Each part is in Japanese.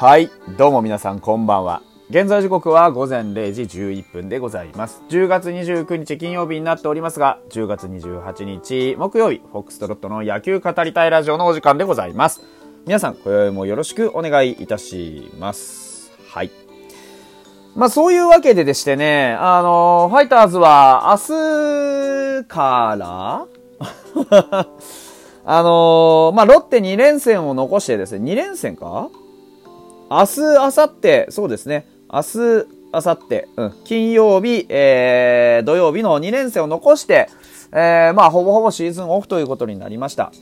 はい、どうも皆さんこんばんは。現在時刻は午前0時11分でございます。10月29日金曜日になっておりますが、10月28日木曜日、フォックストロットの野球語りたいラジオのお時間でございます。皆さん、今宵もよろしくお願いいたします。はい。まあそういうわけででしてね、あのファイターズは明日から あのまあロッテ2連戦を残してですね、2連戦か明日、明後日、そうですね。明日、明後日、うん、金曜日、えー、土曜日の2連戦を残して、えー、まあ、ほぼほぼシーズンオフということになりました。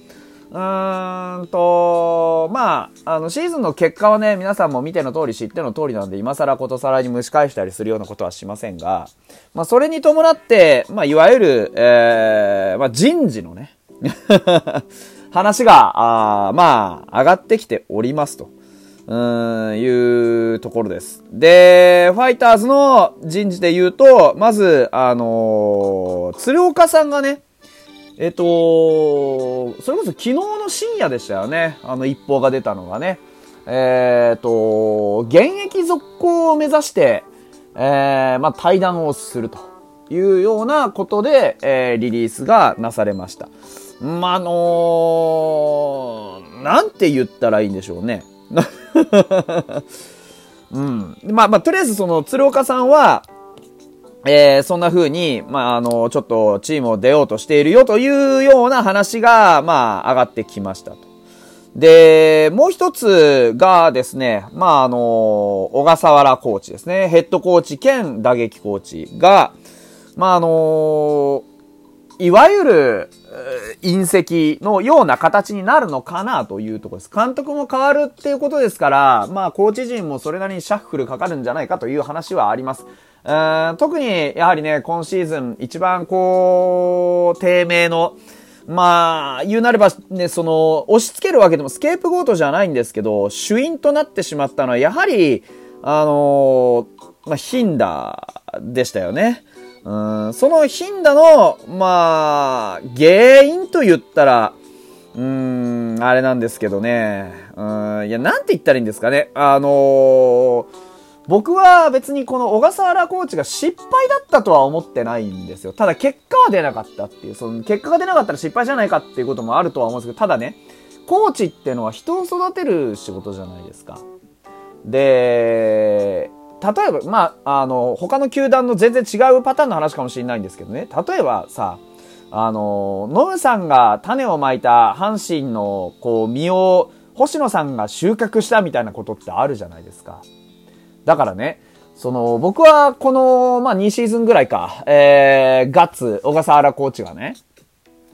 うーんと、まあ、あの、シーズンの結果はね、皆さんも見ての通り、知っての通りなんで、今更ことさらに蒸し返したりするようなことはしませんが、まあ、それに伴って、まあ、いわゆる、えー、まあ、人事のね、話が、あまあ、上がってきておりますと。うん、いうところです。で、ファイターズの人事で言うと、まず、あのー鶴岡さんがね、えっと、それこそ昨日の深夜でしたよね。あの一報が出たのがね。えっと、現役続行を目指して、えー、まあ、対談をするというようなことで、えー、リリースがなされました。まあ、あのーなんて言ったらいいんでしょうね。うん。まあまあ、とりあえずその、鶴岡さんは、えー、そんな風に、まあ、あの、ちょっとチームを出ようとしているよというような話が、まあ、上がってきましたと。で、もう一つがですね、まあ、あの、小笠原コーチですね。ヘッドコーチ兼打撃コーチが、まあ、あのいわゆる、隕石のような形になるのかなというところです。監督も変わるっていうことですから、まあ、コーチ陣もそれなりにシャッフルかかるんじゃないかという話はあります。えー特に、やはりね、今シーズン一番こう、低迷の、まあ、言うなればね、その、押し付けるわけでもスケープゴートじゃないんですけど、主因となってしまったのは、やはり、あのまあ、ヒンダーでしたよね。うん、そのヒンダの、まあ、原因と言ったら、うーん、あれなんですけどね。うん、いや、なんて言ったらいいんですかね。あのー僕は別にこの小笠原コーチが失敗だったとは思ってないんですよ。ただ結果は出なかったっていう、その結果が出なかったら失敗じゃないかっていうこともあるとは思うんですけど、ただね、コーチってのは人を育てる仕事じゃないですか。で、例えば、まあ、あの、他の球団の全然違うパターンの話かもしれないんですけどね、例えばさ、あの、ノムさんが種をまいた阪神の、こう、実を星野さんが収穫したみたいなことってあるじゃないですか。だからね、その、僕はこの、まあ、2シーズンぐらいか、えー、ガッツ、小笠原コーチがね、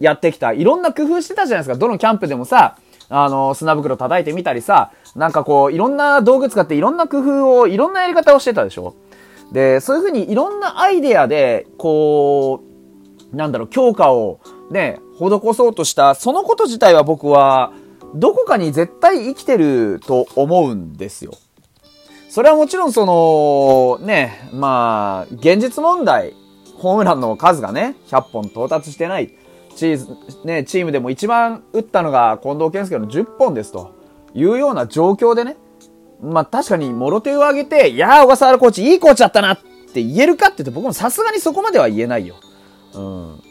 やってきた、いろんな工夫してたじゃないですか。どのキャンプでもさ、あの、砂袋叩いてみたりさ、なんかこう、いろんな道具使っていろんな工夫を、いろんなやり方をしてたでしょ？で、そういうふうにいろんなアイデアで、こう、なんだろう、強化をね、施そうとした、そのこと自体は僕は、どこかに絶対生きてると思うんですよ。それはもちろんその、ね、まあ、現実問題、ホームランの数がね、100本到達してない。チーズ、ね、チームでも一番打ったのが近藤健介の10本ですというような状況でね、まあ確かにもろ手を挙げて、いやー小笠原コーチいいコーチだったなって言えるかって言うと僕もさすがにそこまでは言えないよ。う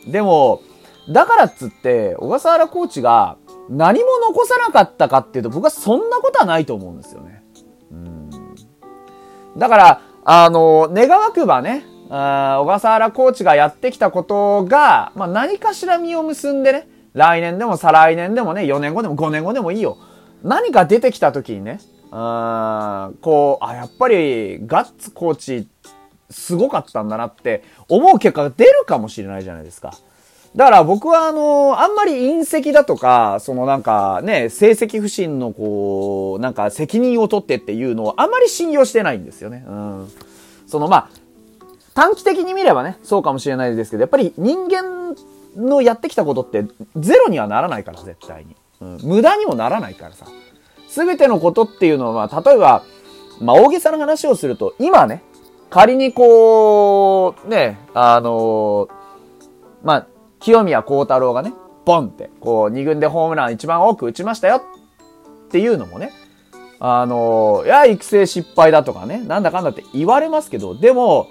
ん。でも、だからっつって、小笠原コーチが何も残さなかったかっていうと僕はそんなことはないと思うんですよね。うんだから、あの、願わくばね、あ小笠原コーチがやってきたことが、まあ、何かしら実を結んでね、来年でも再来年でもね、4年後でも5年後でもいいよ。何か出てきた時にね、あーこう、あ、やっぱりガッツコーチすごかったんだなって思う結果が出るかもしれないじゃないですか。だから僕はあの、あんまり隕石だとか、そのなんかね、成績不振のこう、なんか責任を取ってっていうのをあんまり信用してないんですよね。うん。そのまあ、短期的に見ればね、そうかもしれないですけど、やっぱり人間のやってきたことってゼロにはならないから、絶対に。うん。無駄にもならないからさ。すべてのことっていうのは、例えば、まあ大げさな話をすると、今ね、仮にこう、ね、あのまあ、清宮幸太郎がね、ポンって、こう、二軍でホームラン一番多く打ちましたよっていうのもね、あの、いや、育成失敗だとかね、なんだかんだって言われますけど、でも、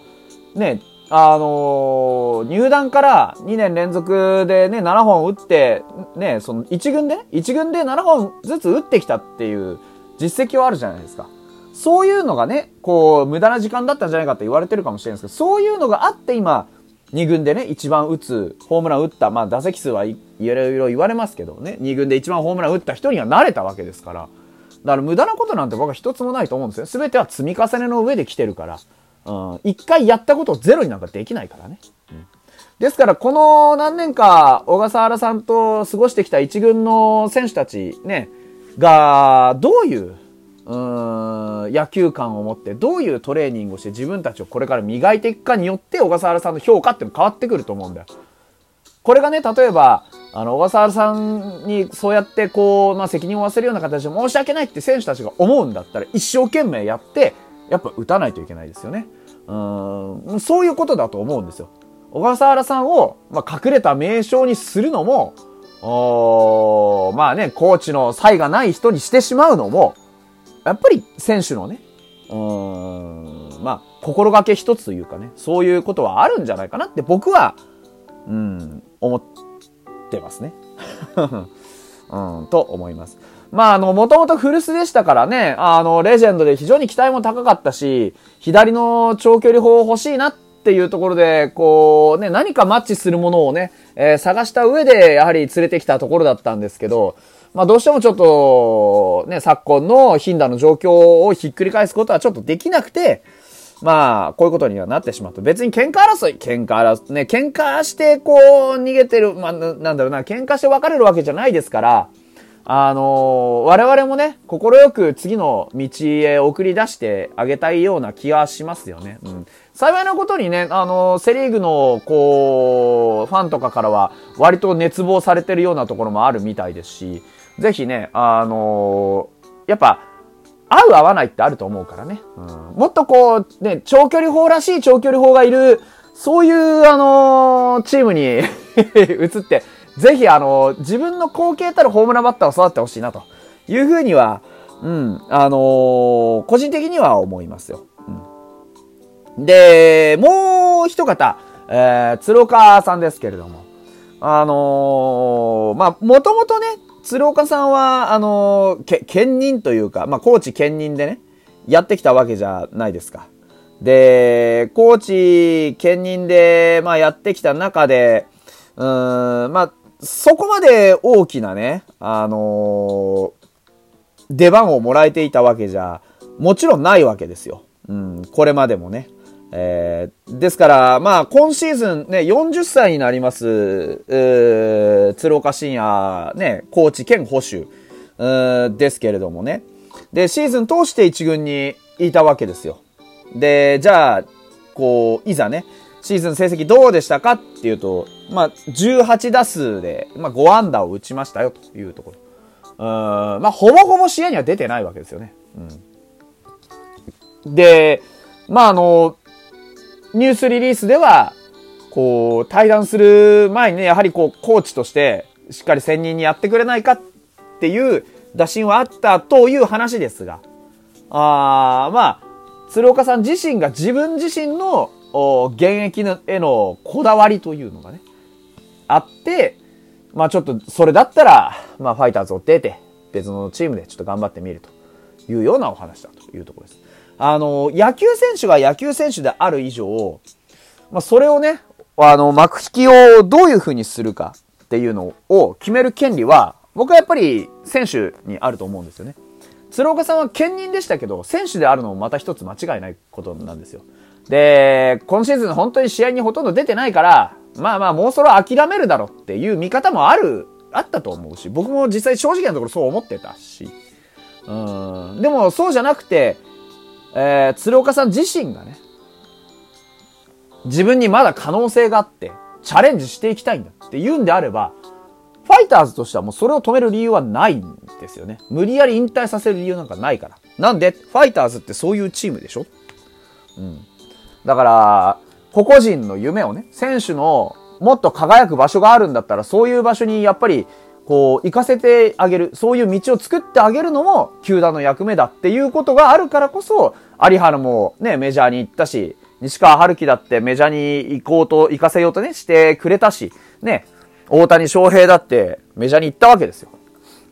ね、あの入団から2年連続でね、7本打って、ね、その1軍で ?1 軍で7本ずつ打ってきたっていう実績はあるじゃないですか。そういうのがね、こう、無駄な時間だったんじゃないかって言われてるかもしれないですけど、そういうのがあって今、2軍でね、一番打つ、ホームラン打った、まあ打席数はいろいろ言われますけどね、2軍で一番ホームラン打った人にはなれたわけですから。だから無駄なことなんて僕は一つもないと思うんですよ。全ては積み重ねの上で来てるから。一回やったことをゼロになんかできないからね。ですから、この何年か、小笠原さんと過ごしてきた一軍の選手たちね、が、どういう、うん、野球観を持って、どういうトレーニングをして自分たちをこれから磨いていくかによって、小笠原さんの評価っても変わってくると思うんだよ。これがね、例えば、あの、小笠原さんにそうやってこう、まあ、責任を負わせるような形で申し訳ないって選手たちが思うんだったら、一生懸命やって、やっぱ打たないといけないですよね。うん、そういうことだと思うんですよ。小笠原さんを、まあ、隠れた名称にするのも、おまあね、コーチの才がない人にしてしまうのも、やっぱり選手のね、うん、まあ、心がけ一つというかね、そういうことはあるんじゃないかなって僕は、うん、思ってますね。うん、と思います。まあ、あの、もともと古巣でしたからね、あの、レジェンドで非常に期待も高かったし、左の長距離砲欲しいなっていうところで、こう、ね、何かマッチするものをね、えー、探した上で、やはり連れてきたところだったんですけど、まあ、どうしてもちょっと、ね、昨今の頻打の状況をひっくり返すことはちょっとできなくて、まあ、こういうことにはなってしまった。別に喧嘩争い、喧嘩争い、ね、喧嘩してこう、逃げてる、まあ、なんだろうな、喧嘩して別れるわけじゃないですから、あの、我々もね、心よく次の道へ送り出してあげたいような気がしますよね。うん。幸いなことにね、あの、セリーグの、こう、ファンとかからは、割と熱望されてるようなところもあるみたいですし、ぜひね、あの、やっぱ、合う合わないってあると思うからね。うん、もっとこう、ね、長距離砲らしい長距離砲がいる、そういう、あのチームに 移って、ぜひあの、自分の後継たるホームランバッターを育ってほしいなというふうには、うん、あのー、個人的には思いますよ。うん、で、もう一方、えー、鶴岡さんですけれども、あのー、まあ、もともとね、鶴岡さんは、あのー、け、兼任というか、まあ、コーチ兼任でね、やってきたわけじゃないですか。で、コーチ兼任で、まあ、やってきた中で、うん、まあ、そこまで大きなね、あのー、出番をもらえていたわけじゃ、もちろんないわけですよ。うん、これまでもね。えー、ですから、まあ、今シーズンね、40歳になります、えー、鶴岡慎也、ね、コーチ兼保守、ですけれどもね。で、シーズン通して一軍にいたわけですよ。で、じゃあ、こう、いざね、シーズン成績どうでしたかっていうと、まあ、18打数で、まあ、5安打を打ちましたよというところ。うん、まあ、ほぼほぼ試合には出てないわけですよね。うん。で、まあ、あの、ニュースリリースでは、こう、対談する前にね、やはりこう、コーチとして、しっかり専任にやってくれないかっていう打診はあったという話ですが、あまあ、鶴岡さん自身が自分自身の現役のへのこだわりというのがね、あって、まあちょっとそれだったら、まあファイターズを出て、別のチームでちょっと頑張ってみるというようなお話だというところです。あの、野球選手が野球選手である以上、まあそれをね、あの、幕引きをどういう風にするかっていうのを決める権利は、僕はやっぱり選手にあると思うんですよね。鶴岡さんは兼任でしたけど、選手であるのもまた一つ間違いないことなんですよ。で、今シーズン本当に試合にほとんど出てないから、まあまあもうそれは諦めるだろうっていう見方もある、あったと思うし、僕も実際正直なところそう思ってたし。うん。でもそうじゃなくて、えー、鶴岡さん自身がね、自分にまだ可能性があって、チャレンジしていきたいんだって言うんであれば、ファイターズとしてはもうそれを止める理由はないんですよね。無理やり引退させる理由なんかないから。なんで、ファイターズってそういうチームでしょ？うん。だから、個々人の夢をね、選手のもっと輝く場所があるんだったら、そういう場所にやっぱり、こう、行かせてあげる、そういう道を作ってあげるのも、球団の役目だっていうことがあるからこそ、有原もね、メジャーに行ったし、西川春樹だってメジャーに行こうと、行かせようとね、してくれたし、ね、大谷翔平だってメジャーに行ったわけですよ。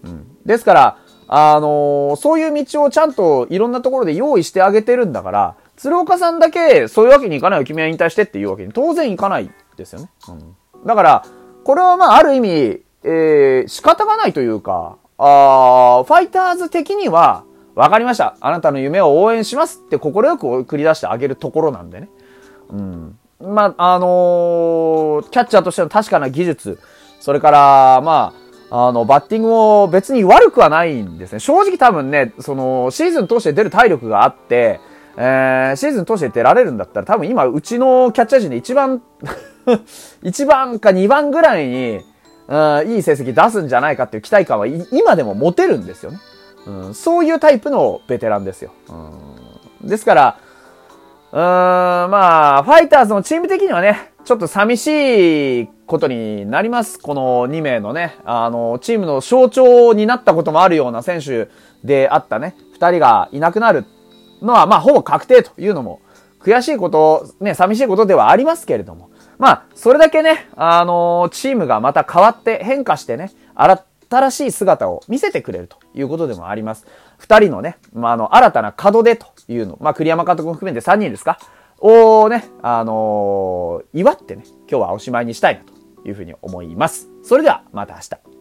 うん。ですから、あのー、そういう道をちゃんといろんなところで用意してあげてるんだから、鶴岡さんだけそういうわけにいかないよ、君は引退してっていうわけに当然いかないですよね。うん。だから、これはまあ、ある意味、えー、仕方がないというか、あファイターズ的には、わかりました。あなたの夢を応援しますって快く送り出してあげるところなんでね。うん。まあ、あのー、キャッチャーとしての確かな技術、それから、まあ、あの、バッティングも別に悪くはないんですね。正直多分ね、その、シーズン通して出る体力があって、えー、シーズン通して出られるんだったら多分今、うちのキャッチャー陣で一番 1番か2番ぐらいに、うん、いい成績出すんじゃないかっていう期待感は今でも持てるんですよね。うん、そういうタイプのベテランですよ。うん、ですから、うーん、まあ、ファイターズのチーム的にはね、ちょっと寂しいことになります。この2名のね、あの、チームの象徴になったこともあるような選手であったね、2人がいなくなるのは、まあ、ほぼ確定というのも、悔しいこと、ね、寂しいことではありますけれども、まあ、それだけね、あのー、チームがまた変わって変化してね、新しい姿を見せてくれるということでもあります。二人のね、まあ、あの、新たな門出というの、まあ、栗山監督も含めて三人ですか？をね、あのー、祝ってね、今日はおしまいにしたいなというふうに思います。それでは、また明日。